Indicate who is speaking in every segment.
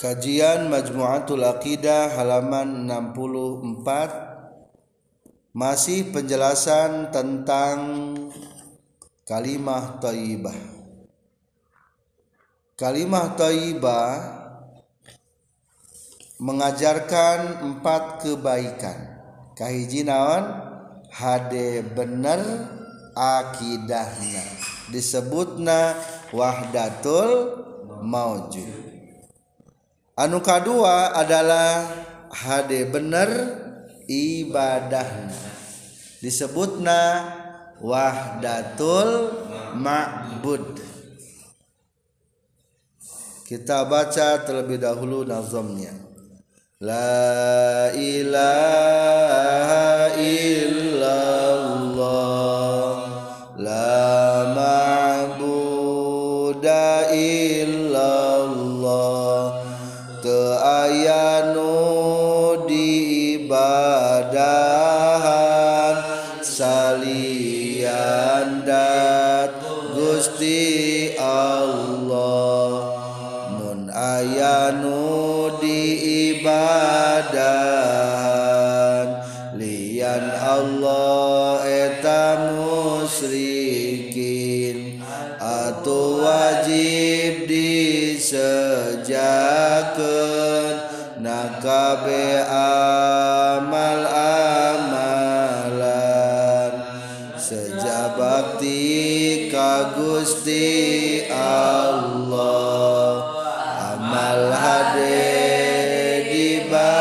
Speaker 1: Kajian Majmu'atul Aqidah halaman 64 Masih penjelasan tentang kalimah taibah. Kalimah taibah mengajarkan empat kebaikan. Kahiji naon? Hade bener akidahna. Disebutna wahdatul maujud anu kedua adalah HD bener ibadahna. Disebutna wahdatul ma'bud. Kita baca terlebih dahulu nazamnya. La ilaha illallah Gusti Allah. Mun aya nu diibadan lian Allah eta musyrikin. Atau wajib disejakeun nakabean Gusti Allah amal hade dibatikeun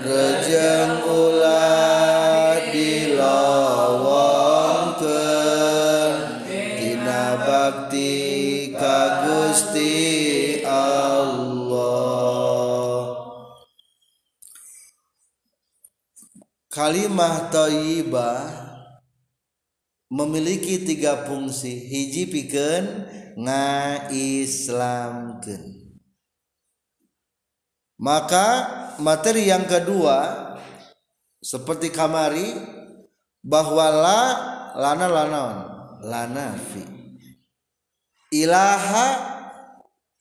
Speaker 1: rejeng ulah dilawangkeun. Dina bakti ka Gusti Allah. Kalimah thayyibah memiliki tiga fungsi. Hiji pikeun ngaislamkeun maka materi yang kedua seperti kamari bahwa la lana lanaon. Lana fi. Ilaha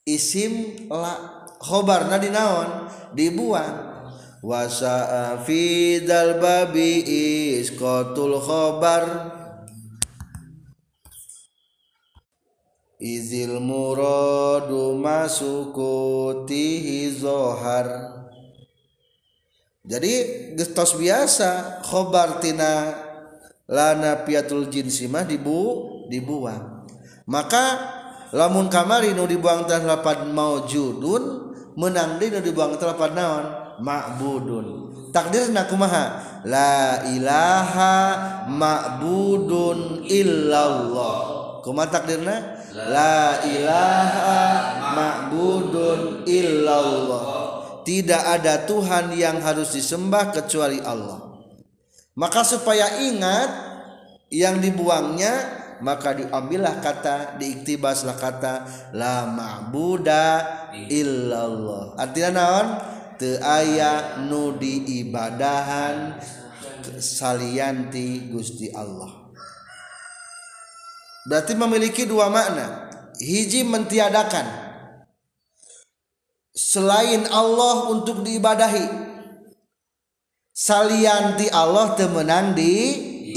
Speaker 1: isim la. Khobarna dinaon dibuang. Wasa fi dal babi isqatul khobar izil muradu masukutihi zohar jadi gestos biasa khobar tina lana piatul jinsi mah dibu dibuang. Maka lamun kamari nu dibuang teh lapan maujudun menang di nu dibuang teh lapan naon? Ma'budun. Takdirna kumaha? La ilaha ma'budun illallah. Kumaha takdirna? La ilaha ma'budun illallah. Tidak ada Tuhan yang harus disembah kecuali Allah. Maka supaya ingat yang dibuangnya maka diambillah kata diiktibaslah kata la ma'buda illallah. Artinya naon? Teu aya nu diibadahan salianti Gusti Allah berarti memiliki dua makna. Hiji mentiadakan. Selain Allah untuk diibadahi. Salianti Allah temenang di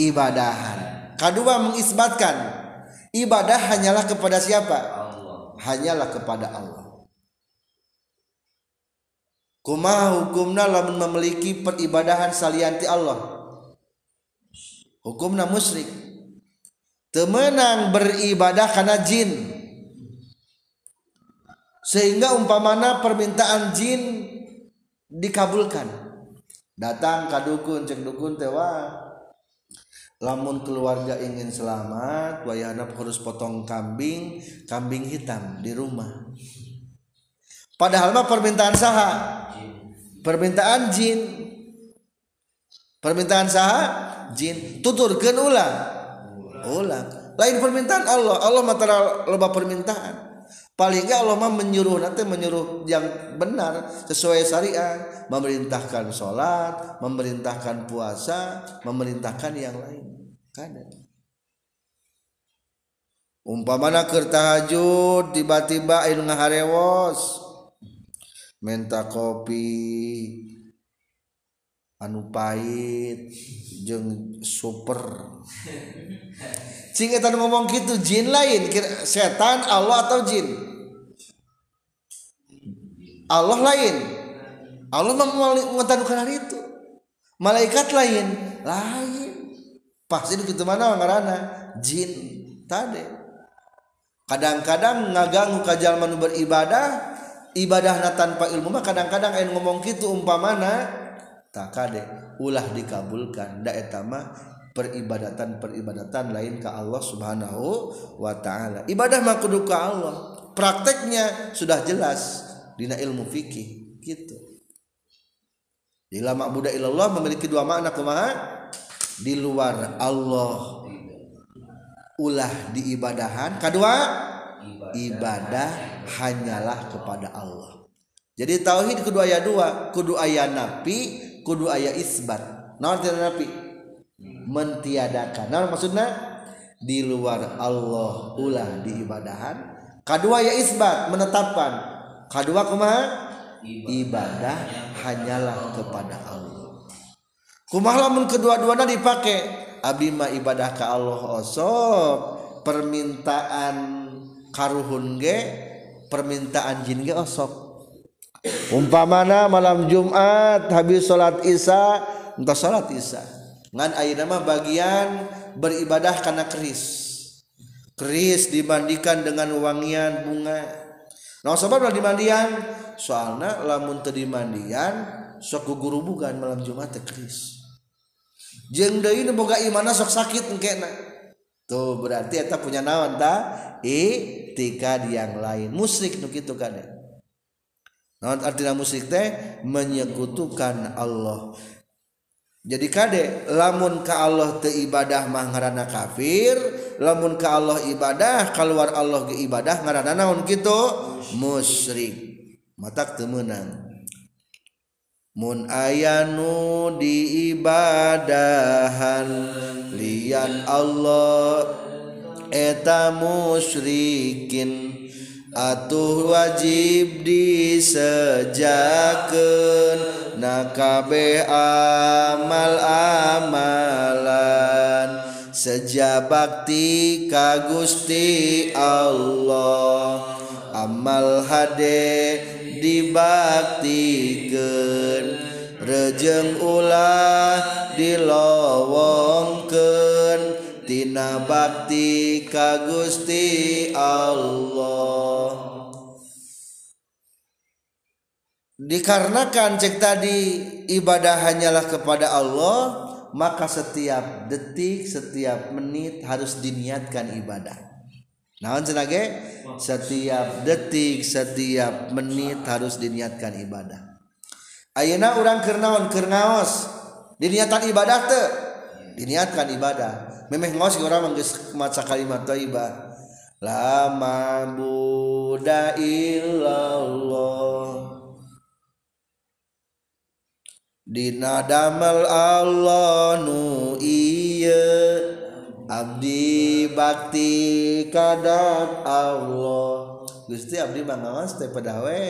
Speaker 1: ibadahan. Kedua mengisbatkan. Ibadah hanyalah kepada siapa?
Speaker 2: Allah.
Speaker 1: hanyalah kepada Allah. Kumaha hukumna lamun memiliki peribadahan salianti Allah. Hukumna musyrik temenang beribadah karena jin. Sehingga umpamana permintaan jin dikabulkan. Datang ka dukun cek dukun tewa lamun keluarga ingin selamat wayahna harus potong kambing kambing hitam di rumah. Padahal mah permintaan saha? Permintaan jin. Permintaan saha? Jin. Tuturkeun ulang ulang. Lain permintaan Allah. Allah matara loba permintaan. Paling Allah mah menyuruh nanti menyuruh yang benar sesuai syariat. Memerintahkan sholat memerintahkan puasa memerintahkan yang lain. Kada umpa mana kertahajud tiba-tiba in ngaharewos menta kopi anu pahit jeng super. Cingetan ngomong gitu jin lain setan Allah atau jin? Allah lain. Allah mengetahui hari itu. Malaikat lain lain. Pasti itu mana ngarana jin tadi kadang-kadang ngaganggu kajalman beribadah ibadah tanpa ilmu mah kadang-kadang aing ngomong gitu umpamana tak kade ulah dikabulkan. Da etama peribadatan peribadatan lain ke Allah Subhanahu wa taala. Ibadah mah kudu ka Allah. Prakteknya sudah jelas. Dina ilmu fikih gitu. Di lama budak ilallah memiliki dua makna kumaha? Di luar Allah. Ulah diibadahan. Kedua ibadah hanyalah kepada Allah. Jadi tauhid kudu aya dua kudu aya napi kudu aya isbat. Naon napi mentiadakan. Naon maksudnya di luar Allah ulah diibadahan. Kedua ya isbat menetapkan. Kedua kumaha? Ibadah hanyalah kepada Allah. Kumaha lamun kedua-duanya dipakai abdi mah ibadah ke Allah osok. Permintaan karuhun ge permintaan jin ge osok umpamana malam Jumat habis salat Isya entah salat Isya. Ngan ayeuna mah bagian beribadah karena keris. Keris dimandikan dengan wangian bunga. Nah sobat ulah dimandian? Soalnya lamun teu dimandian sok guru bukan malam Jumat teh keris. Jeung deui nu boga imana sok sakit engkena. Tuh berarti eta punya naon ta? Itikad yang lain. Musrik nu kitu kadek naon artinya musyrik teh? Menyekutukan Allah. Jadi kade lamun ka Allah teu ibadah mah ngaranna kafir lamun ka Allah ibadah keluar Allah ge ibadah ngaranna naon kitu? Musyrik. Matak teu meunang. Mun ayanu diibadahan lian Allah eta musyrikin atuh wajib disejaken nakabeh amal-amalan. Seja bakti ka Gusti Allah amal hade dibaktikeun rejeng ulah dilowongkeun. Tina bakti ka Gusti Allah. Dikarenakan cek tadi ibadah hanyalah kepada Allah maka setiap detik setiap menit harus diniatkan ibadah. Naon cenage? Setiap detik setiap menit harus diniatkan ibadah. Ayeuna urang keur naon? Keur ngaos. Diniatkan ibadah teu diniatkan ibadah. Memeh ngos orang manggis maca kalimat thayyibah. La ma'budu illallah dina damel Allah nu iya abdi bakti kadat Allah. Gusti abdi bangawas teh pedawe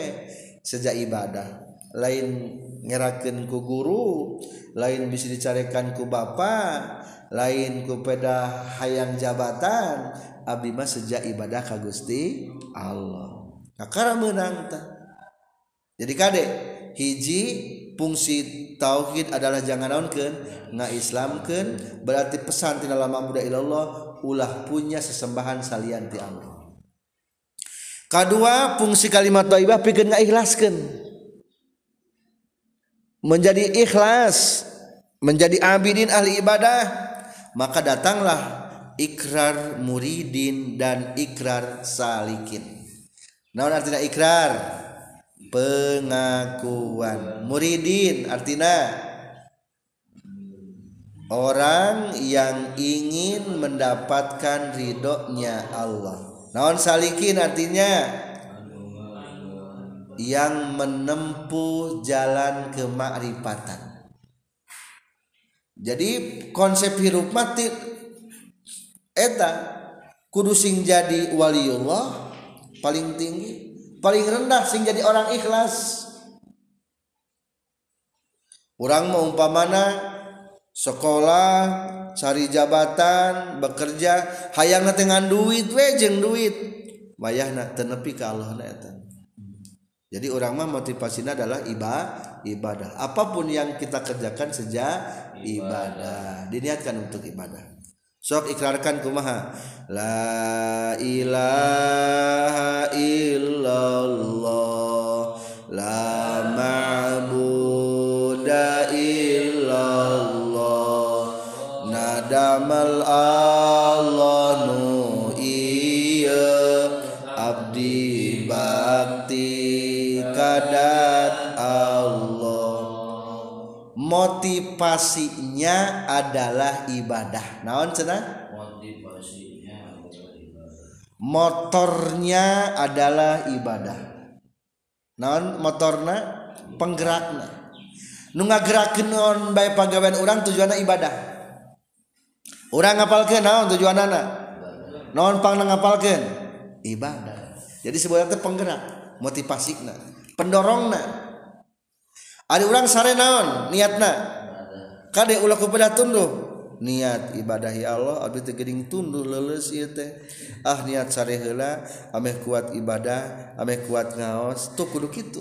Speaker 1: sejak ibadah. Lain ngeraken ku guru lain bisa dicarekan ku bapak lain ku peda hayang jabatan abdi mah sejak ibadah ka Gusti Allah. Kakara menang ta jadi kadek hiji fungsi tauhid adalah jangan naonkeun ngaislamkeun berarti pesan tina lama muda ilallah ulah punya sesembahan salian ti Allah. Kedua fungsi kalimat thayyibah pikeun ngaikhlaskeun. Menjadi ikhlas menjadi abidin ahli ibadah maka datanglah ikrar muridin dan ikrar salikin. Naon artinya ikrar? Pengakuan. Muridin artinya orang yang ingin mendapatkan ridhonya Allah. Naon salikin artinya yang menempuh jalan kemakrifatan. Jadi konsep hirup mati eta kudu sing jadi waliullah paling tinggi paling rendah sing jadi orang ikhlas. Orang mau umpamana sekolah cari jabatan bekerja hayang dengan duit wejeng duit. Wayah nak tenepi ke Allah na jadi orang mah motivasinya adalah ibadah, ibadah. Apa pun yang kita kerjakan sejak ibadah, diniatkan untuk ibadah. Sok ikrarkan kumaha. La ilaha illallah. La ma'buda illallah. Nadamal Allah motivasinya adalah ibadah. Naon cenah? Motornya adalah ibadah. Naon motorna? Penggerakna. Nu ngagerakeun naon bae pagawean urang tujuanna ibadah. Urang ngapalkeun naon tujuanna naon pang ngapalkeun ibadah. Jadi sebenarnya penggerak motivasina pendorongna ada orang sare naon? Niatna. Kade ulah kepada tunduh? Niat ibadah ya Allah abdi teu geuning tunduh leuleus ieu teh. Ah niat sare heula ameh kuat ibadah ameh kuat ngaos tuh kudu kitu.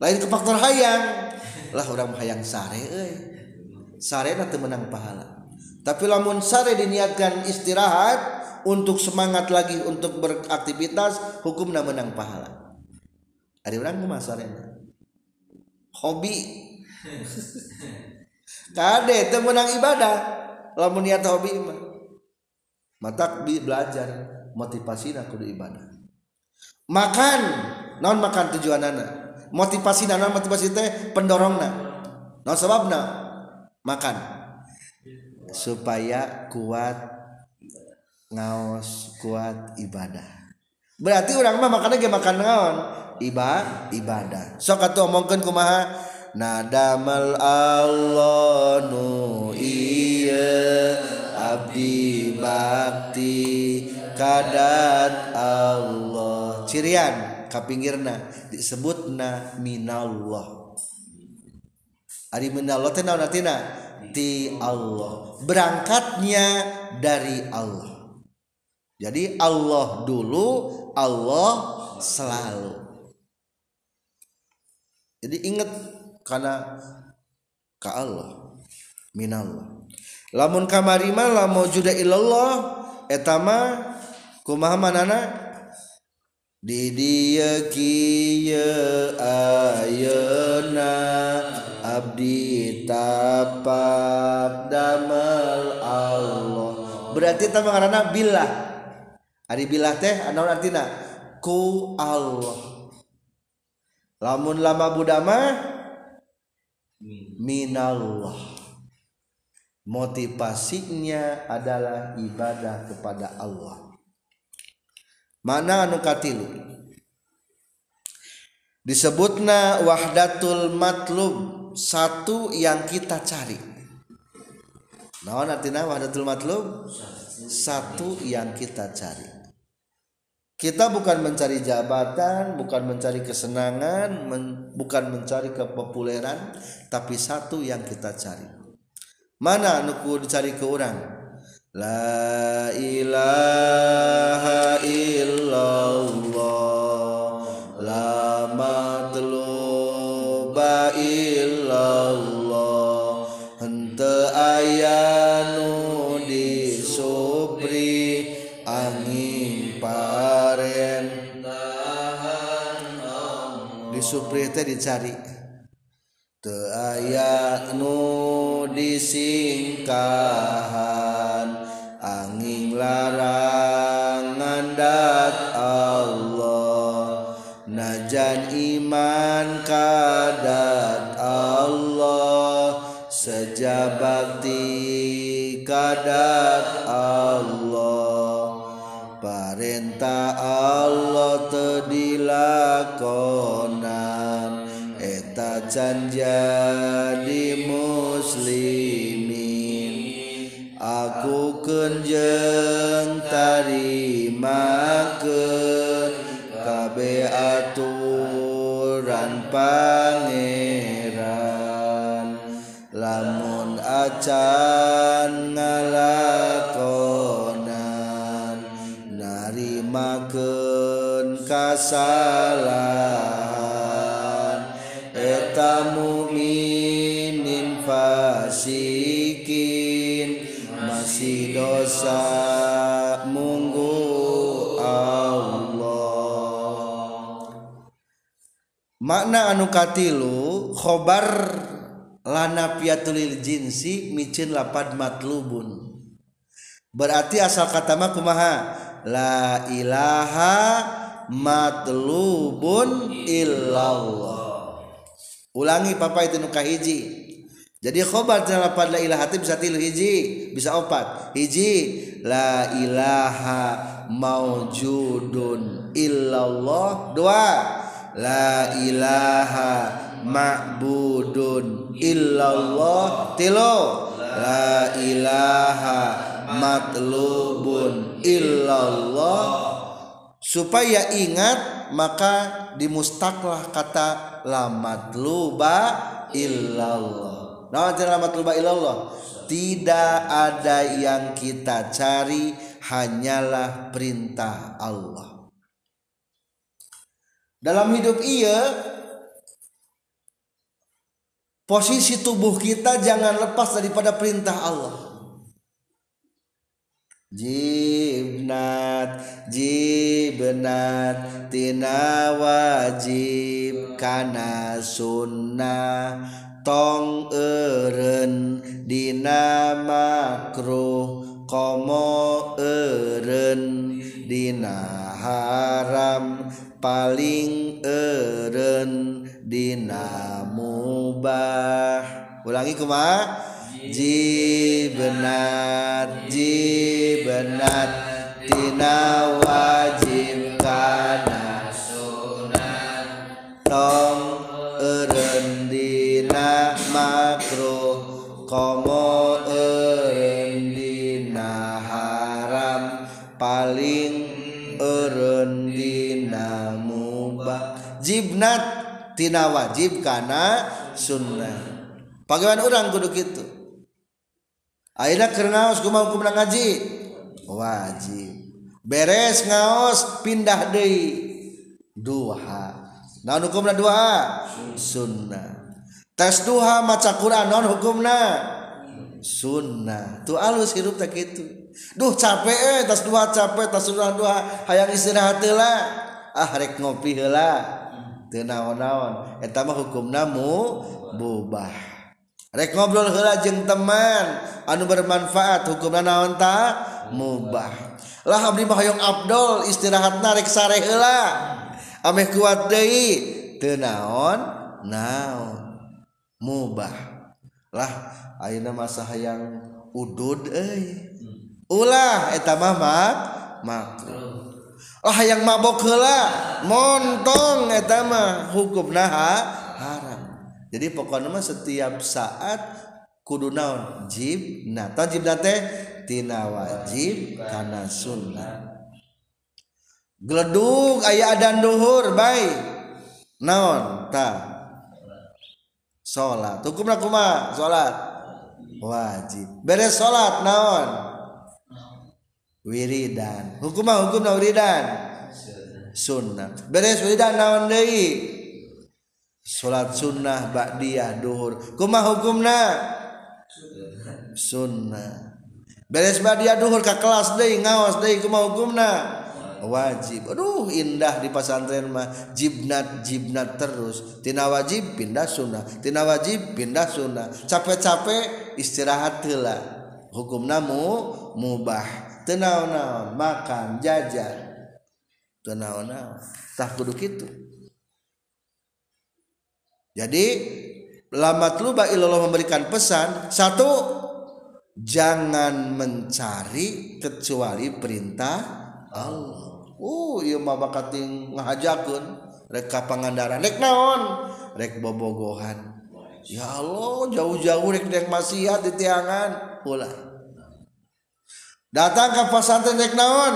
Speaker 1: Lain ke faktor hayang. Lah orang hayang sare euy. Sare teu menang pahala. Tapi lamun sare diniatkan istirahat untuk semangat lagi untuk beraktivitas hukumna menang pahala. Ada orang kumaha sarena hobi. Kade teu menang ibadah. Lamun niat hobi mah mata belajar motivasi kudu ibadah. Makan non makan tujuanana? Motivasi non motivasi teh pendorongna. Non sebabna? Makan. Supaya kuat ngaos kuat ibadah berarti orang mah makannya gak makan ngaon ibadah ibadah. Sok atuh omongkeun kumaha? Nadamal Allah nu iya abdi bakti kadat Allah. Cirian kapinggirna disebutna minallah. Ari minallah teh naon artina ti Allah. Berangkatnya dari Allah jadi Allah dulu Allah selalu. Jadi ingat karena ka Allah minallah. Lamun kamarima lamun juda illallah etama kumaha manana? Di dia kieu ayeuna abdi tapak damel Allah. Berarti eta ngaranna billah ari billah teh anu artina? Ku Allah. Lamun lama budama minallah. Motivasinya adalah ibadah kepada Allah. Mana anu katilu? Disebutna wahdatul matlub satu yang kita cari. Naon artinya wahdatul matlub? Satu yang kita cari kita bukan mencari jabatan, bukan mencari kesenangan, men, bukan mencari kepopuleran, tapi satu yang kita cari. Mana nuku dicari ke orang? La ilaha illallah disupri teh dicari. Teu aya nu disingkahan angin larangan dat Allah. Najan iman kadat Allah sejabakti kadat Allah. Parentah Allah tedilakonan eta can jadi muslimin. Aku kenjeng tarima ke kabe aturan pangeran. Lamun acan ngalakonan narimakeun kasalahan makna anukatilu khobar lana piatulil jinsi micin lapad matlubun. Berarti asal kata mah kumaha? La ilaha matlubun illallah. Ulangi papa itu nuka hiji. Jadi khobar tina lapad la ilaha bisa tilu hiji bisa opat. Hiji la ilaha maujudun illallah. Dua la ilaha ma'budun illallah. Tilu la ilaha matlubun illallah. Supaya ingat maka dimustaklah kata la matluba illallah. Nah la matluba illallah? Tidak ada yang kita cari hanyalah perintah Allah dalam hidup iya posisi tubuh kita jangan lepas daripada perintah Allah. Jibnat jibnat tina wajib kana sunnah tong eren dina makruh komo eren dina haram paling eren dina mubah. Ulangi kumaha jibenat jibenat tina wajib kana sunat tong eren dina makruh komo paling erendina mubah. Jibnat tina wajib karena sunnah. Pagawan orang kudu gitu akhirnya kerenaos kumam kumna ngaji? Wajib. Beres ngaos pindah deui. Duha. Naon hukumna duha? Sunnah. Tes duha maca Quran naon hukumna? Sunnah. Tu alus hirup tak gitu Duh capek eh, tas dua capek tas dua dua. Hayang istirahat lah. Ah rek ngopi lah. Teu naon-naon. Eta mah hukumna mu bubah. Rek ngobrol heula jeung teman. Anu bermanfaat hukumna naon ta? Mubah. Lah abdi mah hoyong abdol istirahatna rek sare heula. ameh kuat deui. Teu naon? Naon. Mubah. Lah ayeuna masa hayang udud euy. ulah eta mah mak makruh oh hayang mabok heula montong etama hukum naha haram. Jadi pokoknya mah setiap saat kudu naon? Jib nah tajib nate tina wajib karena sunnah. Geleduk ayah adan duhur baik naon? Ta sholat. Hukumna kuma sholat. Wajib. Beres sholat naon? wiridan. Hukum hukum na wiridan? Sunnah. Beres wiridan naon deui? Salat sunnah ba'diyah duhur. Kumaha hukumna? Sunnah. Beres ba'diyah duhur ka kelas deui ngaos deui kumaha hukumna? Wajib. Aduh indah di pesantren mah. Jibnat jibnat terus. Tina wajib pindah sunnah. Tina wajib pindah sunnah. Capek-capek istirahat heula. Hukum namu mubah. Teu naon-naon makan jajan teu naon-naon tah kudu kitu jadi lama luba ilallah memberikan pesan satu jangan mencari kecuali perintah Allah. Uh, iya mah bakating ngahajakeun rek ka pangandaran rek naon? Rek bobogohan. Ya Allah, jauh-jauh rek dek maksiat di tiangan. Ulah. Datang ke pesantren rek naon?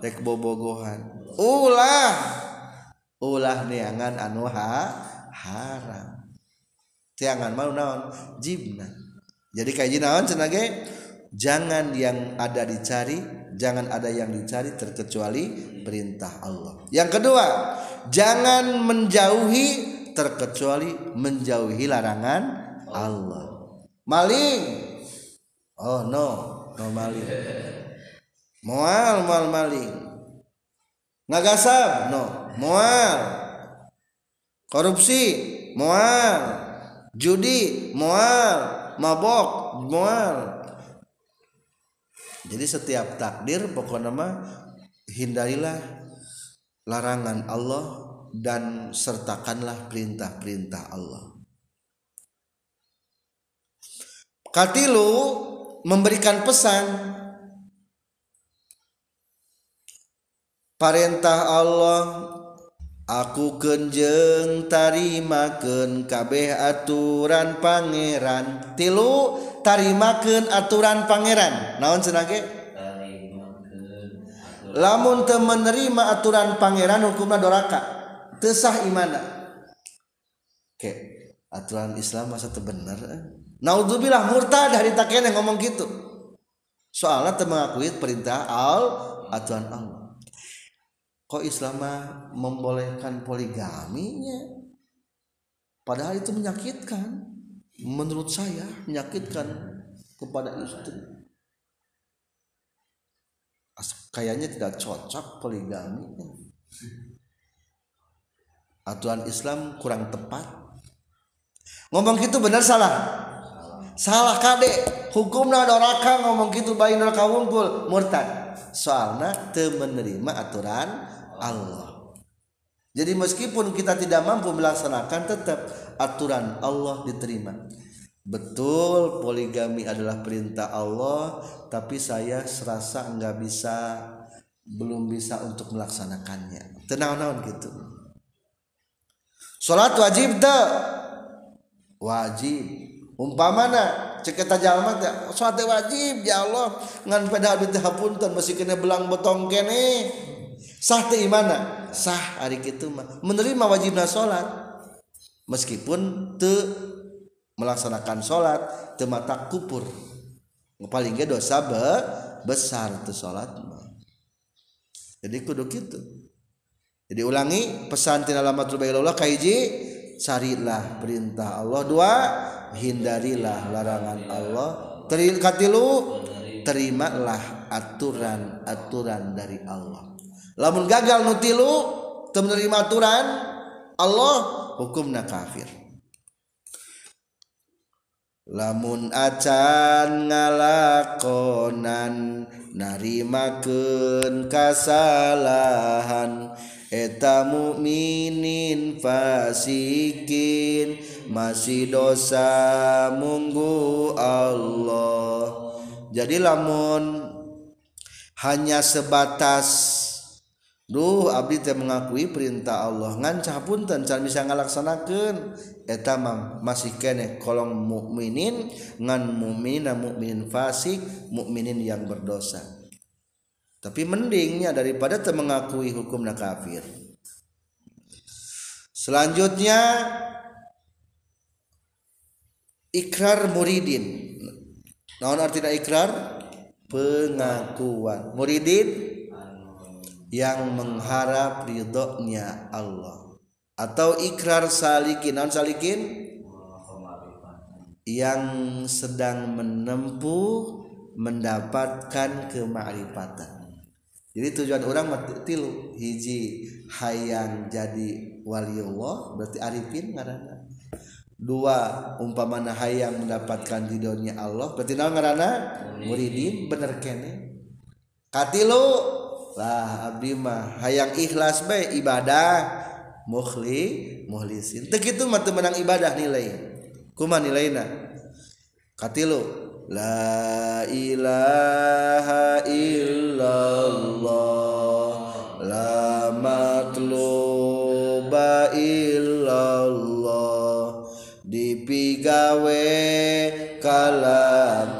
Speaker 1: Rek bobogohan. Ulah. Ulah neangan anu ha haram. Tiangan mau naon? Jibna. Jadi kayak naon cenah ge jangan yang ada dicari jangan ada yang dicari terkecuali perintah Allah. Yang kedua jangan menjauhi terkecuali menjauhi larangan Allah. Maling. Oh no no maling mual mual maling. Ngagasab no. Mual. Korupsi mual. Judi mual. Mabok mual. Jadi setiap takdir pokoknya mah hindarilah larangan Allah dan sertakanlah perintah-perintah Allah. Katilu memberikan pesan Perintah Allah aku kenjeng tarimaken kabeh aturan pangeran. Tilu tarimaken aturan pangeran. Naon senage lamun te menerima aturan pangeran hukumna doraka. Tesah imana? Oke aturan Islam masa tebener eh? Naudzubillah murtad dari takene ngomong gitu. Soalnya mengakui perintah al aturan Allah. Kok Islam membolehkan poligaminya? Padahal itu menyakitkan. Menurut saya menyakitkan kepada istri. Kayaknya tidak cocok poligami. Aturan Islam kurang tepat. Ngomong gitu benar salah salah kadek hukum doraka ngomong gitu bayi neraka wungkul murtad. Soalnya te menerima aturan Allah. Jadi meskipun kita tidak mampu melaksanakan tetap aturan Allah diterima. Betul poligami adalah perintah Allah tapi saya serasa nggak bisa belum bisa untuk melaksanakannya. Tenang-tenang gitu. Sholat wajib tak wajib umpamana cek eta jalma teh salat wajib ya Allah. Ngan pada abdi teh hapunten masih kena belang botong kene. Sah teh imana sah hari kitu mah. Menerima wajibna salat meskipun teu melaksanakan salat teu mata kupur. Paling ge dosa be besar teu salat mah. Jadi kudu kitu. Jadi ulangi pesan tina lamatul bayyillah kaiji carilah perintah Allah. Dua hindarilah larangan Allah. Terikatilu terimalah aturan-aturan dari Allah. Lamun gagal nutilu menerima aturan Allah hukumna kafir. Lamun acan ngalakonan narimakeun kasalahan eta mukminin fasikin masih dosa munggu Allah. Jadi lamun hanya sebatas Duh abdi teh mengakui perintah Allah. Ngan pun can bisa ngalaksanakeun. Eta mah masih kene kolong mukminin ngan mukminin mukminin fasik mukminin yang berdosa. Tapi mendingnya daripada teh mengakui hukumna kafir. Selanjutnya ikrar muridin. Naon artinya ikrar? Pengakuan. Muridin yang mengharap ridhonya Allah. Atau ikrar salikin. Naon salikin? Yang sedang menempuh mendapatkan kemarifatan jadi tujuan orang tilu. Hiji hayang jadi wali Allah berarti arifin ngaranna dua umpamana hayang mendapatkan ridhonya Allah. Berarti naon ngaranna? Muridin. Bener kene. Katilu. Lah abdi mah hayang ikhlas bae ibadah. Mukhli muhlisin. Teu kitu mah menang ibadah nilai. Kumaha nilaina? Katilu. La ilaha illallah. La matluba illallah gawe kalakuan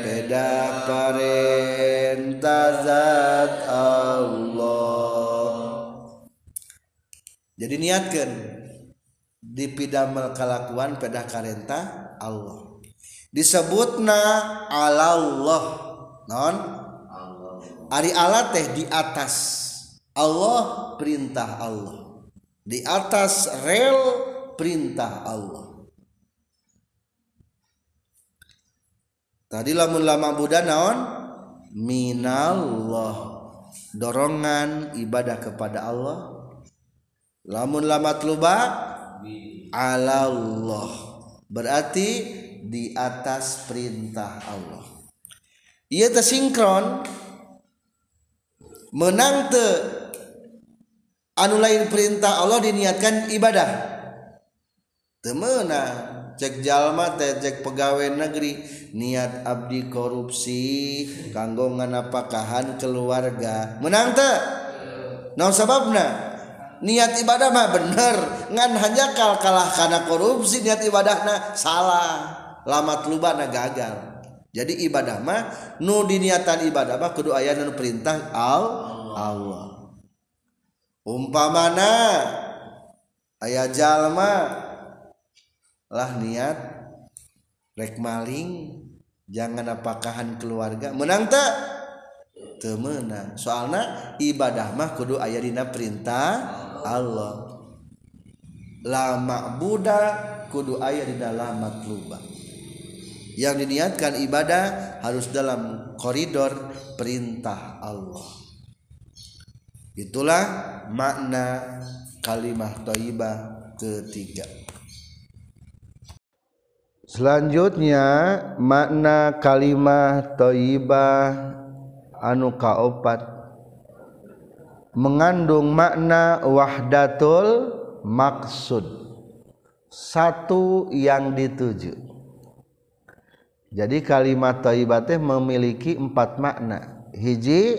Speaker 1: beda perintah zat Allah. Jadi niatkan dipidamel kalakuan beda karenta Allah. Disebutna Allah non? Ari Allah teh di atas. Allah perintah Allah. Di atas rel perintah Allah. Tadi lamun lama Buddha naon? Minallah. Dorongan ibadah kepada Allah. Lamun lama luba ala Allah berarti di atas perintah Allah. Ia tersinkron menangte anu lain perintah Allah diniatkan ibadah temenang cek jalma teh cek pegawai negeri. Niat abdi korupsi kanggo nganapakahan keluarga. Menang teh? Naon sababna? Niat ibadah mah bener. Ngan hanya kal kalah karena korupsi niat ibadahna salah. Lamat lubana gagal. Jadi ibadah mah nu diniatan ibadah mah kudu aya nu perintah al Allah. Umpamana aya jalma lah niat rek maling jangan apakahan keluarga. Menang tak temenang soalnya ibadah mah kudu aya dina perintah Allah. Lama Buddha kudu aya di dalam matlubah yang diniatkan ibadah harus dalam koridor perintah Allah. Itulah makna kalimah thayyibah ketiga selanjutnya makna kalimah thayyibah anu kaopat. Mengandung makna wahdatul maksud. Satu yang dituju. Jadi kalimat thayibah teh memiliki empat makna. Hiji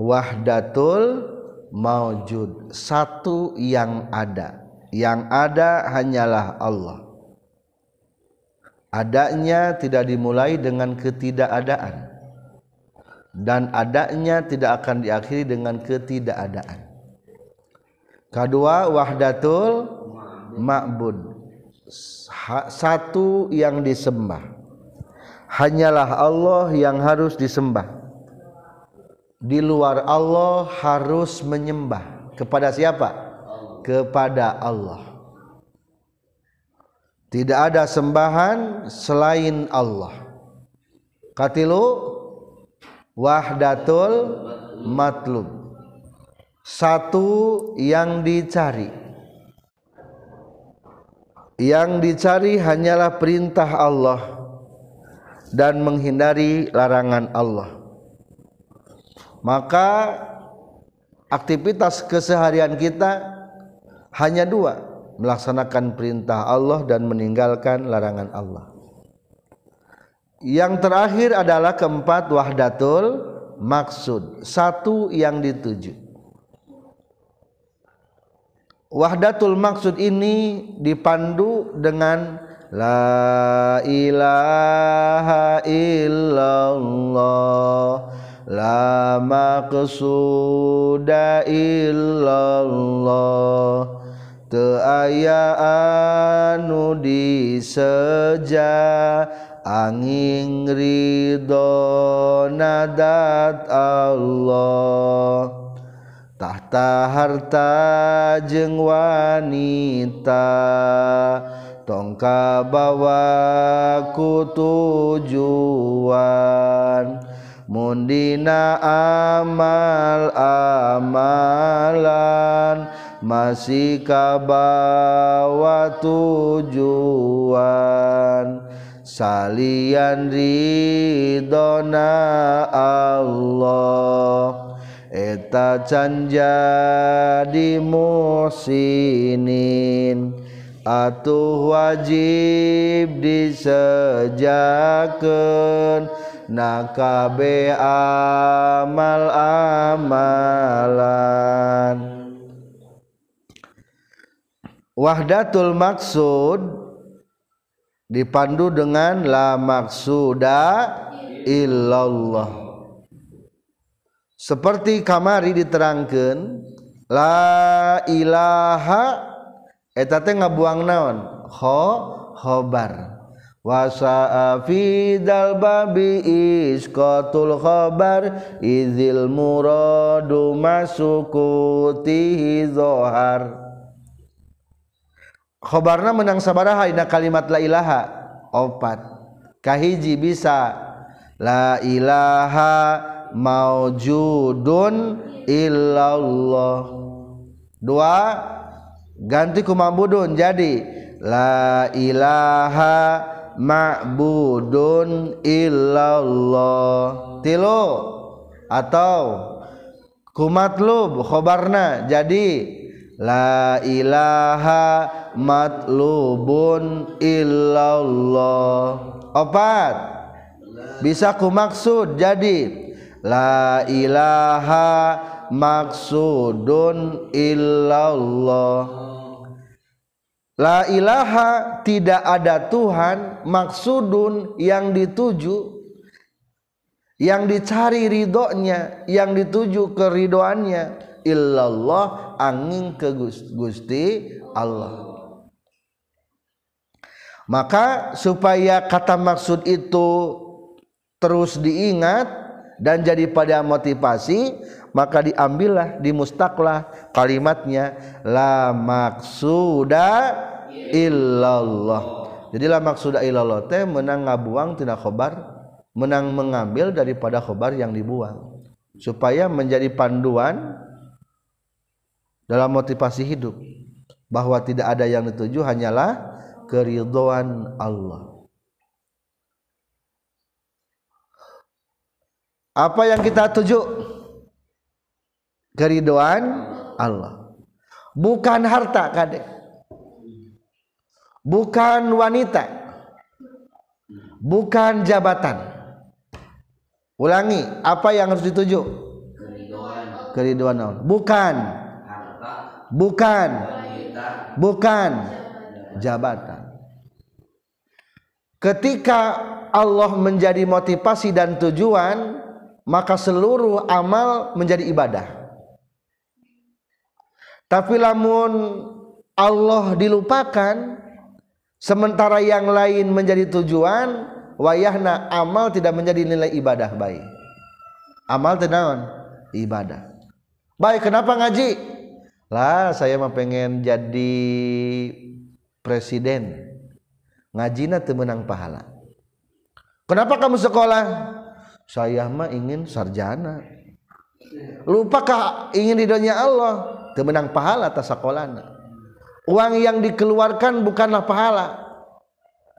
Speaker 1: wahdatul maujud. Satu yang ada. Yang ada hanyalah Allah adanya tidak dimulai dengan ketidakadaan. Dan adanya tidak akan diakhiri dengan ketidakadaan. Kedua wahdatul ma'bud. Satu yang disembah. Hanyalah Allah yang harus disembah. Di luar Allah harus menyembah. Kepada siapa? Kepada Allah tidak ada sembahan selain Allah. Katilu wahdatul matlub. Satu yang dicari. Yang dicari hanyalah perintah Allah dan menghindari larangan Allah. Maka aktivitas keseharian kita hanya dua melaksanakan perintah Allah dan meninggalkan larangan Allah. Yang terakhir adalah keempat wahdatul maksud. Satu yang dituju. Wahdatul maksud ini dipandu dengan La ilaha illallah. La maqsuda illallah Te aya teayaanu diseja angin ridho nadat Allah. Tahta harta jeng wanita tongka bawa ku tujuan. Mundina amal amalan masih kabawa tujuan salian ridona Allah. Eta can jadi musinin atuh wajib disejakeun nakabe amal-amalan. Wahdatul maksud dipandu dengan la maksuda illallah. Seperti kamari diterangkan la ilaha eta teh ngabuang naon? Kho khobar. Wasa fidal babi isqatul khabar izil muradu masukutihi zohar khobarna menang sabaraha ina kalimat la ilaha. Opat. Kahiji bisa. La ilaha maujudun illallah. Dua. Ganti ku ma'budun jadi. La ilaha ma'budun illallah. Tilu. Atau. Kumatlub khobarna jadi. La ilaha matlubun illallah. Opat. Bisa ku maksud jadi la ilaha maksudun illallah. La ilaha tidak ada Tuhan maksudun yang dituju yang dicari ridhonya yang dituju keridoannya. Illallah angin ke Gusti Allah maka supaya kata maksud itu terus diingat dan jadi pada motivasi maka diambillah di mustaklah kalimatnya. La maksuda illallah. Jadi la maksuda illallah teh menang ngabuang tidak khobar menang mengambil daripada khobar yang dibuang. Supaya menjadi panduan dalam motivasi hidup. Bahwa tidak ada yang dituju hanyalah keridhaan Allah. Apa yang kita tuju? Keridoan Allah. Bukan harta kadek. Bukan wanita. Bukan jabatan. Ulangi apa yang harus dituju? Keridoan Allah. Bukan. Bukan. Bukan. Jabatan ketika Allah menjadi motivasi dan tujuan maka seluruh amal menjadi ibadah. Tapi lamun Allah dilupakan sementara yang lain menjadi tujuan wayahna amal tidak menjadi nilai ibadah baik amal tenawan ibadah. Baik kenapa ngaji? Lah saya mah pengen jadi presiden ngajina temenang pahala. Kenapa kamu sekolah? Saya mah ingin sarjana. Lupakah ingin ridhonya Allah? Kemenang pahala atas sekolahnya uang yang dikeluarkan bukanlah pahala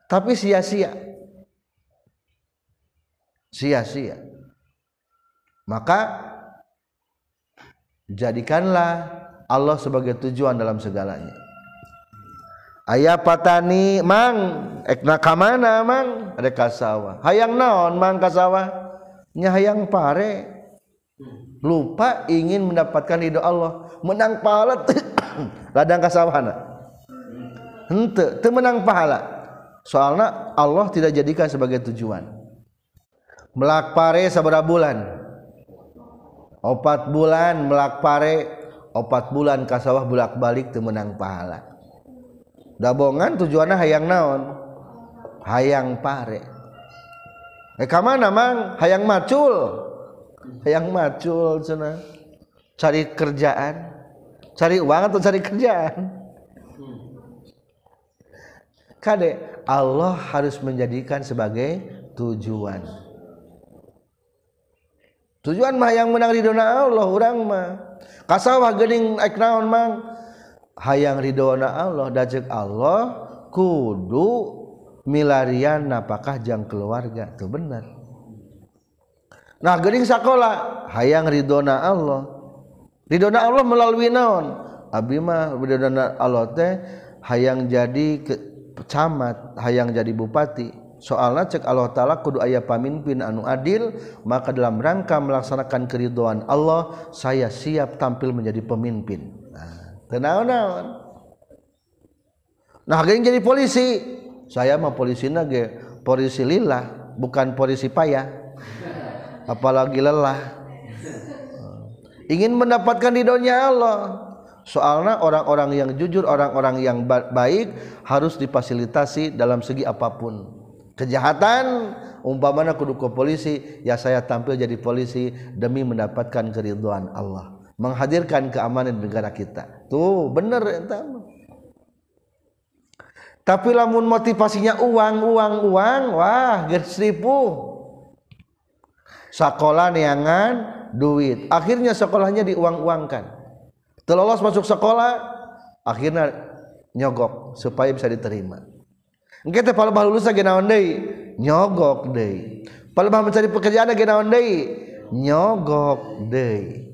Speaker 1: tapi sia-sia. Sia-sia. Maka jadikanlah Allah sebagai tujuan dalam segalanya ayah patani mang ekna kamana mang? Ada kasawa hayang naon mang kasawa nya hayang pare. Lupa ingin mendapatkan ridho Allah. Menang pahala ladang kasawana hente menang pahala. Soalnya Allah tidak jadikan sebagai tujuan. Melak pare sabara bulan. Opat bulan melak pare. Opat bulan kasawah bulak balik menang pahala dabongan tujuannya hayang naon? Hayang pare. Eh kamana mang? Hayang macul. Hayang macul cina cari kerjaan. Cari uang atau cari kerjaan? Kade Allah harus menjadikan sebagai tujuan. Tujuan mah yang menang ridona Allah orang mah. Kasawah gening naon mang hayang ridona Allah dajek Allah kudu milarian napakah jang keluarga itu benar nah gering sekolah hayang ridona Allah. Ridona Allah melalui naon? Abi mah ridona Allah teh hayang jadi ke, camat hayang jadi bupati. Soalnya cek Allah Ta'ala kudu ayah pamimpin anu adil maka dalam rangka melaksanakan keriduan Allah saya siap tampil menjadi pemimpin. Nah. Tenaon-naon nah yang jadi polisi. Saya mah polisi nage polisi lillah bukan polisi payah. Apalagi lelah. Ingin mendapatkan ridhonya Allah. Soalnya orang-orang yang jujur orang-orang yang baik harus difasilitasi dalam segi apa pun. Kejahatan umpamana kudu ke polisi ya saya tampil jadi polisi demi mendapatkan keriduan Allah menghadirkan keamanan negara kita. Tuh bener entah. Tapi lamun motivasinya uang uang uang wah gersripu sekolah neangan duit. Akhirnya sekolahnya diuang-uangkan. Terlolos masuk sekolah akhirnya nyogok supaya bisa diterima. Kita kalau bah lulus lagi naon deui? Nyogok deui. Kalau bah mencari pekerjaan lagi naon deui? Nyogok deui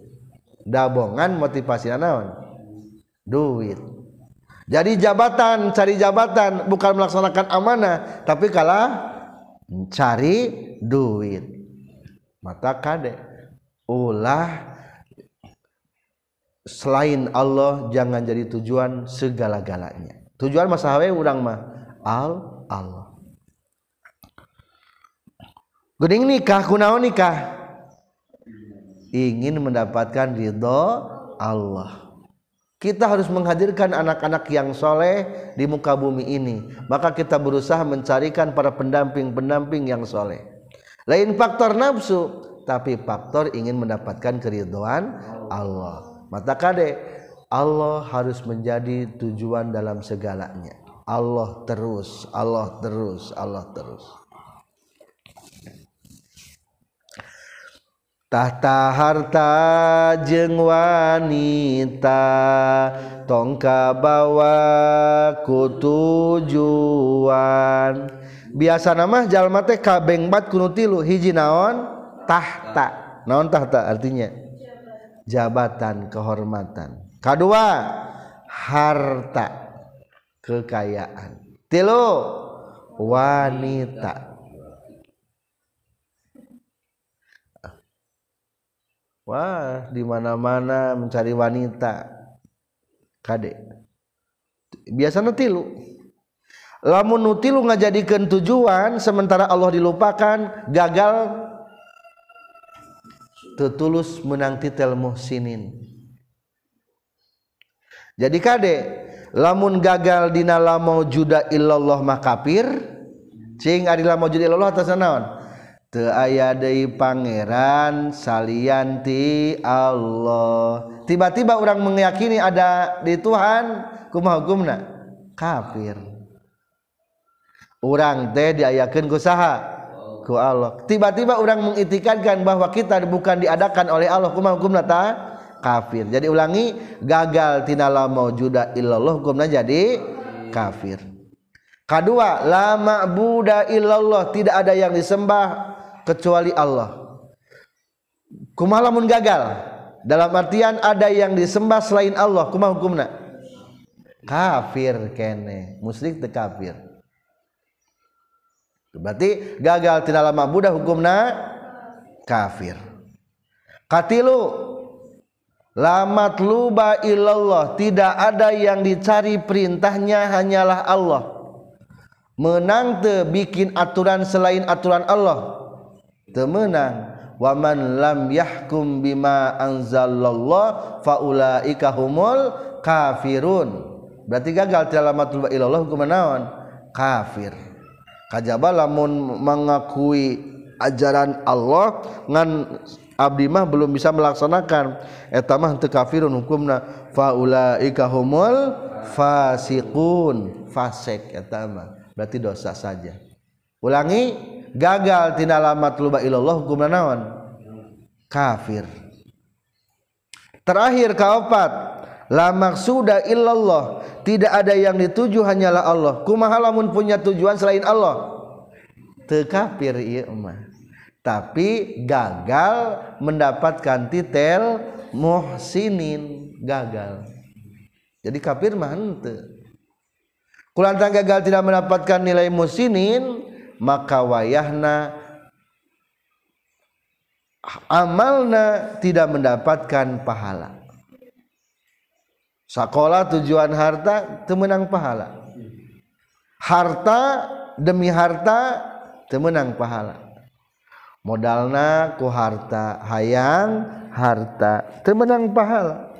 Speaker 1: dabongan motivasi naon? Duit. Jadi jabatan cari jabatan bukan melaksanakan amanah tapi kalah cari duit. Mata kade ulah selain Allah jangan jadi tujuan segala-galanya. Tujuan masa hawe urang mah al Allah. Guding nikah kunaon nikah ingin mendapatkan ridho Allah. Kita harus menghadirkan anak-anak yang soleh di muka bumi ini. Maka kita berusaha mencarikan para pendamping-pendamping yang soleh. Lain faktor nafsu tapi faktor ingin mendapatkan keriduan Allah. Mata kade Allah harus menjadi tujuan dalam segalanya. Allah terus Allah terus Allah terus Tahta harta jeng wanita tongka bawa kutujuan. Biasa nama jalma teh kabeng bat kunu tilu hiji naon? Tahta. Naon tahta artinya? Jabatan kehormatan. Kedua harta kekayaan. Tilu wanita. Wah di mana-mana mencari wanita. Kade. Biasanya tilu lamun nutilu ngajadikan tujuan sementara Allah dilupakan gagal. Tetulus menang titel muhsinin. Jadi kade lamun gagal dina la maujuda illallah makapir cing ari la maujuda illallah atas naon aya deui pangeran salianti Allah. Tiba-tiba orang meyakini ada di Tuhan kumaha hukumna? Kafir. Orang teh diayakan ku saha? Ku Allah. Tiba-tiba orang mengitikadkan bahwa kita bukan diadakan oleh Allah kumaha hukumna ta? Kafir. Jadi ulangi gagal tina la maujuda illallah hukumna jadi kafir. Kedua la ma'buda illallah. Tidak ada yang disembah kecuali Allah. Kumaha lamun gagal. Dalam artian ada yang disembah selain Allah kumaha hukumna? Kafir kene. Musyrik teu kafir. Berarti gagal tidak lama Buddha hukumna? Kafir. Katilu lamat luba illallah. Tidak ada yang dicari perintahnya hanyalah Allah. Menang te bikin aturan selain aturan Allah temenang waman lam yahkum bima anzalallah faulaika humul kafirun. Berarti gagal tidak lamat luba illallah hukum naon kafir. Kajaba lamun mengakui ajaran Allah ngan abdi mah belum bisa melaksanakan. Eta mah teu kafirun hukumna. Faulaika humul fasiqun. Fasik eta mah. Berarti dosa saja. Ulangi gagal tina lama luba ilallah hukumna naon kafir. Terakhir kaopat la maksuda illallah tidak ada yang dituju hanyalah Allah. Kumaha lamun punya tujuan selain Allah. Teu kafir ieu mah tapi gagal mendapatkan titel muhsinin. Gagal. Jadi kafir mah henteu. Kulantang gagal tidak mendapatkan nilai muhsinin maka wayahna amalna tidak mendapatkan pahala. Sekolah tujuan harta temenang pahala. Harta demi harta temenang pahala. Modalnaku harta hayang harta temenang pahala.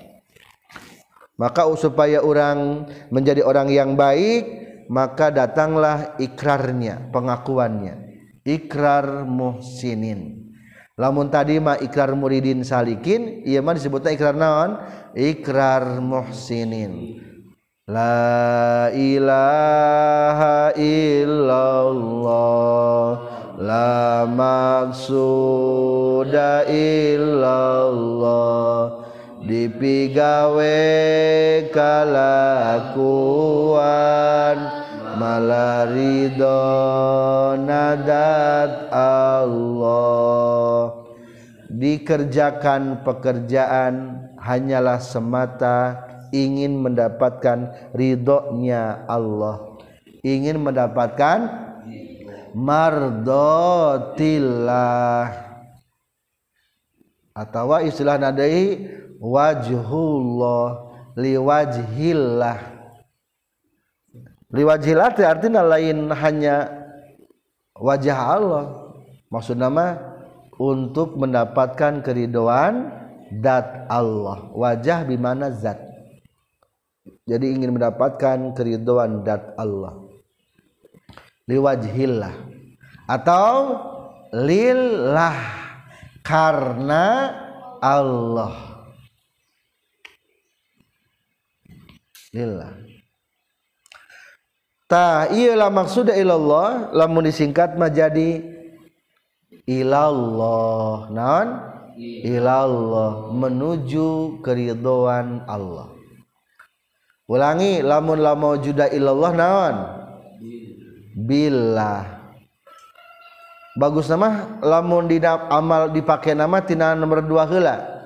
Speaker 1: Maka supaya orang menjadi orang yang baik maka datanglah ikrarnya pengakuannya. Ikrar muhsinin. Lamun tadi mah ikrar muridin salikin iya mah disebutnya ikrar naon? Ikrar muhsinin. La ilaha illallah. La maksuda illallah dipigawe kalakuan malarido nadat Allah. Dikerjakan pekerjaan hanyalah semata ingin mendapatkan ridhonya Allah. Ingin mendapatkan mardotillah. Atau istilah nadai wajhullah liwajhillah. Liwajhillah itu artinya lain hanya wajah Allah. Maksud nama untuk mendapatkan keridoan dat Allah. Wajah bimana zat? Jadi ingin mendapatkan keridoan dat Allah. Liwajhillah. Atau lillah. Karena Allah lillah ta iyalah maksud ilallah lamun disingkat mah jadi ilallah. Naon? Ilallah menuju keridhaan Allah. Ulangi lamun lamun juda ilallah naon? Billah. Bagus nama lamun di amal dipakai nama tina nomor dua hela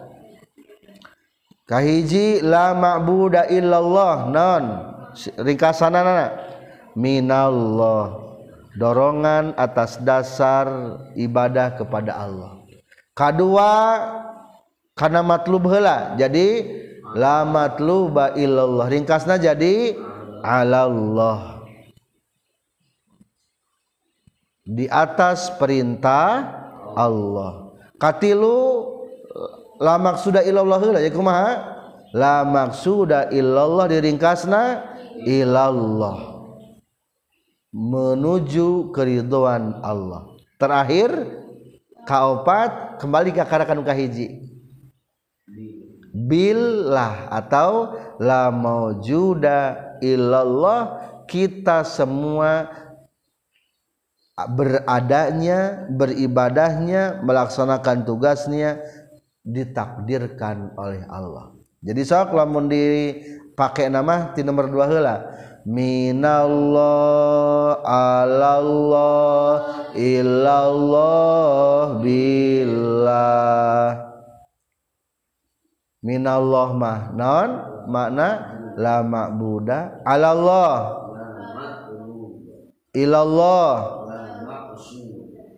Speaker 1: kahiji la ma'buda illallah non. Ringkasanana minallah. Dorongan atas dasar ibadah kepada Allah. Kedua karena matlub hela. Jadi la matluba illallah. Ringkasna jadi alallah. Di atas perintah Allah. Katilu la maksuda illallah ya kumaha? La maksuda illallah diringkasna ilallah. Menuju keridhaan Allah. Terakhir kaopat kembali ke karakan kahiji billah atau la maujuda illallah kita semua beradanya beribadahnya melaksanakan tugasnya ditakdirkan oleh Allah. Jadi sok lamun dipakai nama di nomor dua hela minallah alallah illallah billah. Minallah mah non makna la ma'buda. Alallah. Ilallah.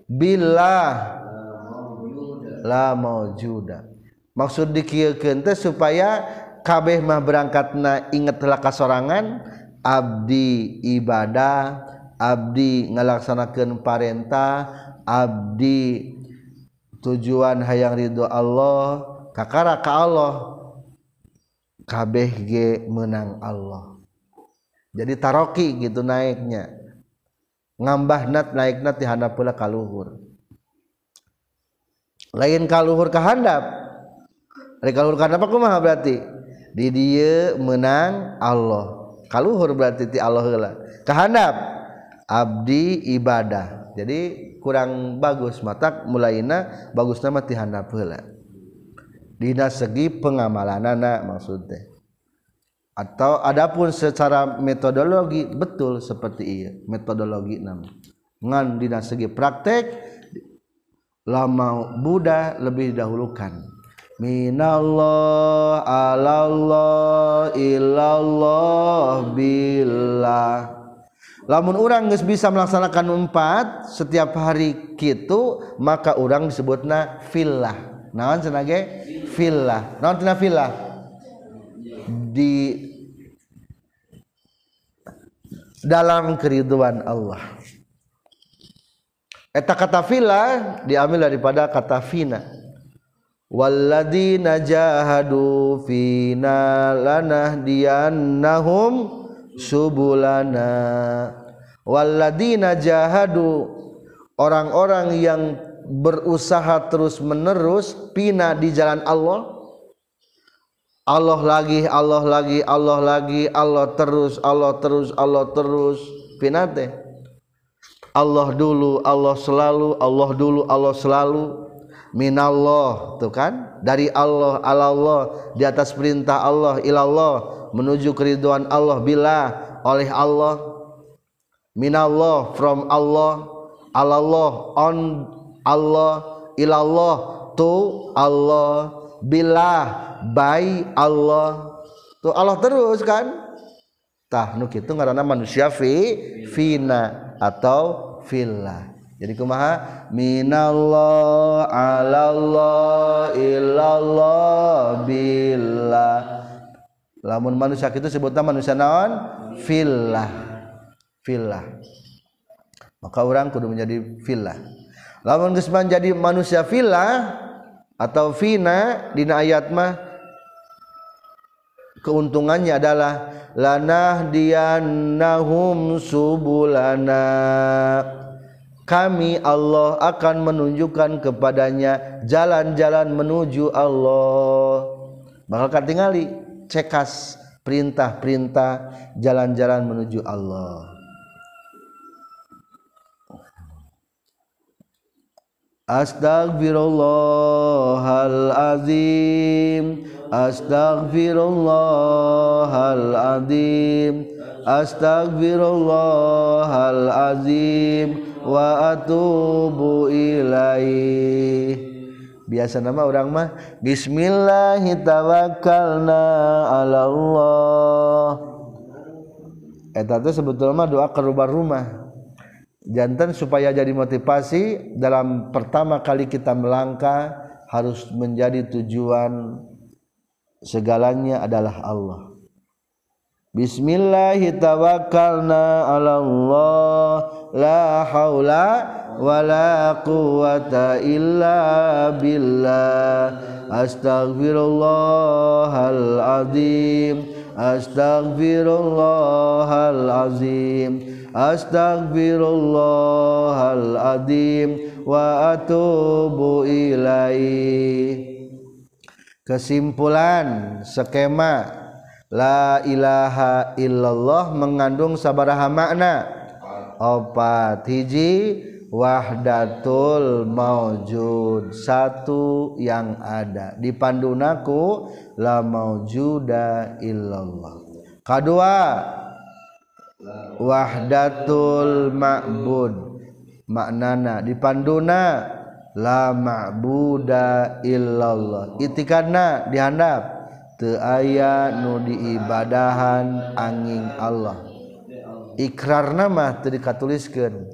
Speaker 1: Billah la maujuda. Maksud dikieukeun teh supaya kabeh mah berangkatna ingetlah kasorangan abdi ibadah abdi ngalaksanakeun parentah abdi tujuan hayang ridho Allah kakara ka Allah kabeh ge menang Allah. Jadi taroki gitu naiknya. Ngambah nat naik nat di pula kaluhur lain kalluhur kehandap kalluhur kehandap aku mah berarti. Di dia menang Allah. Kalluhur berarti ti Allah heula. Kehandap abdi ibadah. Jadi kurang bagus mata mulaina bagus nama ti handap heula. Dina segi pengamalan anak maksudnya atau adapun secara metodologi betul seperti iya metodologi nama. Ngan dina segi praktek lama Buddha lebih dahulukan minallah alallah illallah billah. Lamun orang nggak bisa melaksanakan empat setiap hari gitu maka orang disebutnya filah naon cenage filah naon cenah filah di dalam keriduan Allah eta kata fila diambil daripada kata fina. Walladzina jahadu fina lanahdiyannahum subulana. Walladzina jahadu orang-orang yang berusaha terus-menerus pina di jalan Allah. Allah lagi Allah lagi Allah lagi Allah terus Allah terus Allah terus pinate Allah dulu Allah selalu Allah dulu Allah selalu. Minallah tuh kan? Dari Allah Allah di atas perintah Allah ilallah menuju keriduan Allah bila? Oleh Allah. Minallah from Allah. Allah on Allah ilallah to Allah. Bila? By Allah. Tuh Allah terus kan? Tah nu kitu ngaranna manusia fi fina atau villa jadi kumaha? Minallah alallah illallah billah. Lamun manusia itu sebutnya manusia naon? Villa villa maka orang kudu menjadi villa lamun geus jadi manusia villa atau vina dina ayat mah keuntungannya adalah lanah diannahum subulana. Kami Allah akan menunjukkan kepadanya jalan-jalan menuju Allah. Bakal tinggali cekas perintah-perintah jalan-jalan menuju Allah. Astagfirullahalazim Astagfirullahaladzim Astagfirullahaladzim wa atubu ilaih. Biasa nama orang mah Bismillahirrahmanirrahim. Ala Allah eta itu sebetulnya doa ke rumah. Jantan supaya jadi motivasi dalam pertama kali kita melangkah harus menjadi tujuan segalanya adalah Allah. Bismillahirrahmanirrahim Allah la haula wala quwata illa billah. Astaghfirullahal azim. Astaghfirullahal azim. Astaghfirullahal azim. Wa atubu ilaihi. Kesimpulan skema la ilaha illallah mengandung sabaraha makna. Opat hiji wahdatul maujud. Satu yang ada. Di pandunaku la maujuda illallah. Kedua wahdatul ma'bud. Maknana di panduna la ma'buda illallah. Itikadna dihandap. Teu aya nu diibadahan angin Allah. Ikrarna mah teu dikatuliskeun.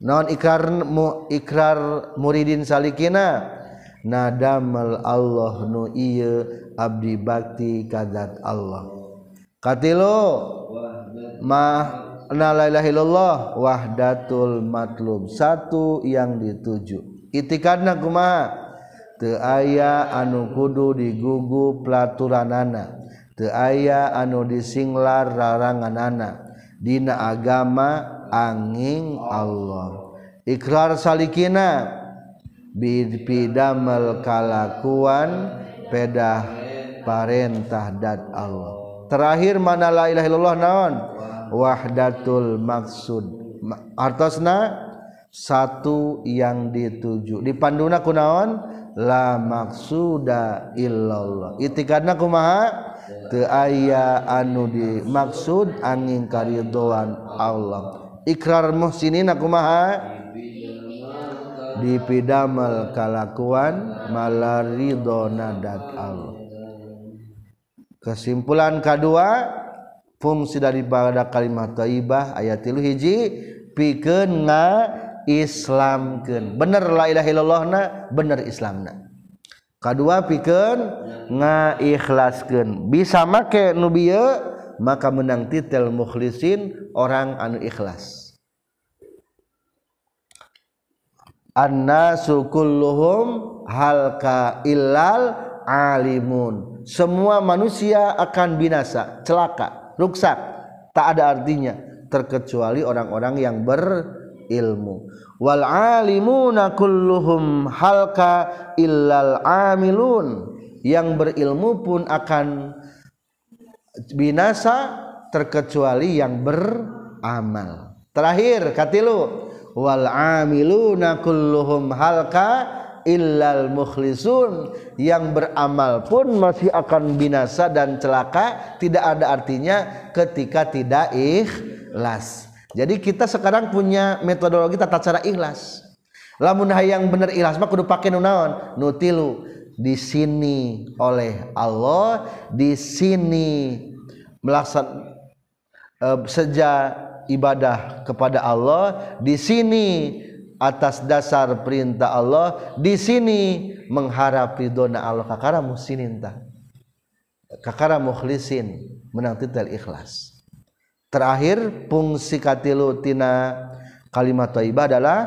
Speaker 1: Naon ikrar mu ikrar muridin salikina. Nadamal Allah nu ieu abdi bakti kadat Allah. Katilu mah la ilaha illallah wahdatul matlub satu yang dituju. itikadna kumaha? Teu aya anu kudu digugu pelaturanana teu aya anu disinglar raranganana dina agama angin Allah. Ikrar salikina. Bidamel kalakuan pedah parentah dat Allah. Terakhir mana la ilaha illallah naon? Wahdatul maksud. Artosna? satu yang dituju. Dipanduna kunaon? La maksuda illallah. Itikadna kumaha? Teu aya anu dimaksud angin karidoan Allah. Ikrar muhsinina kumaha? Dipidamel kalakuan malaridona dat Allah. Kesimpulan kedua fungsi daripada kalimat thayyibah ayat 3 hiji pikeun nga Islamken bener lailahillallah na bener Islamna kedua piken ngaikhlasken bisa make nubi maka menang titel mukhlisin orang anu ikhlas. Annasulluhum halka illal alimun. Semua manusia akan binasa celaka ruksak. Tak ada artinya terkecuali orang-orang yang berilmu wal alimuna kulluhum halka illal amilun. Yang berilmu pun akan binasa terkecuali yang beramal. Terakhir katilu wal amiluna kulluhum halka illal mukhlisun. Yang beramal pun masih akan binasa dan celaka. Tidak ada artinya ketika tidak ikhlas jadi kita sekarang punya metodologi tata cara ikhlas. Lamun hayang bener ikhlas mah kudu pakai nunaon nutilu di sini oleh Allah di sini melaksanakan uh, sejak ibadah kepada Allah di sini atas dasar perintah Allah di sini mengharap ridona Allah. Kakara musinin tah. Kakara mukhlisin menang titel ikhlas terakhir fungsi katilu tina kalimat thayyibah adalah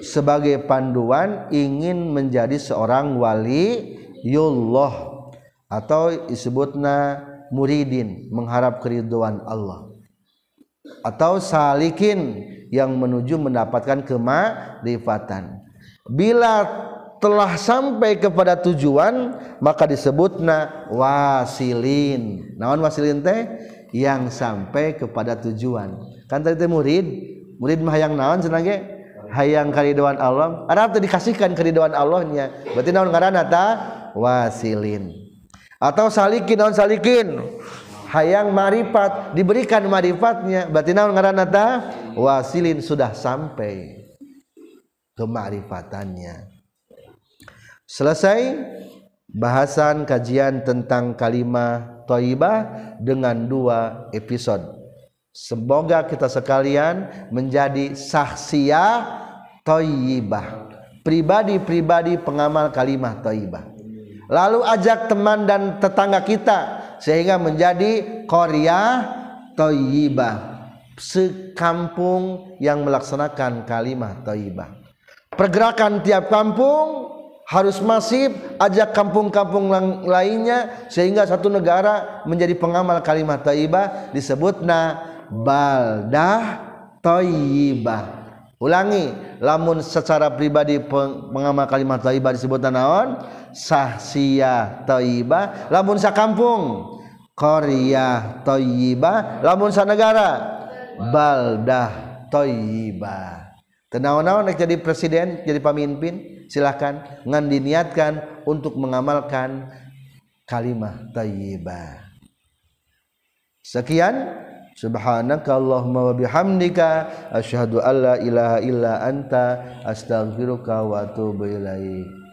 Speaker 1: sebagai panduan ingin menjadi seorang wali yullah atau disebutna muridin mengharap keriduan Allah atau salikin yang menuju mendapatkan kemarifatan. Bila telah sampai kepada tujuan maka disebutna wasilin. Naon wasilin teh? Yang sampai kepada tujuan. Kan tadi murid, murid mah hayang naon cenah ge? Hayang kariduan Allah. Arab teh dikasihkan kariduan Allahnya. Berarti naon ngaranna ta? Wasilin. Atau salikin naon salikin? hayang marifat diberikan marifatnya berarti naon ngaranna ta wasilin sudah sampai ke marifatannya selesai bahasan kajian tentang kalimat thayyibah dengan dua episode. Semoga kita sekalian menjadi saksiya thayyibah pribadi-pribadi pengamal kalimat thayyibah lalu ajak teman dan tetangga kita sehingga menjadi Korea Toyibah sekampung yang melaksanakan kalimat Toyibah pergerakan tiap kampung harus masif ajak kampung-kampung lainnya sehingga satu negara menjadi pengamal kalimat Toyibah disebutna baldah Toyibah ulangi lamun secara pribadi pengamal kalimat Toyibah disebut naon? Sahsia Toyibah lamun sakampung Korea Toyibah lamun negara? Baldah Toyibah tenawan-nawan jadi presiden jadi pemimpin silahkan ngan diniatkan untuk mengamalkan kalimah tayyibah. Sekian. Subhanaka allahumma wa bihamdika asyhadu alla ilaha illa anta astaghfiruka wa atubu ilaik.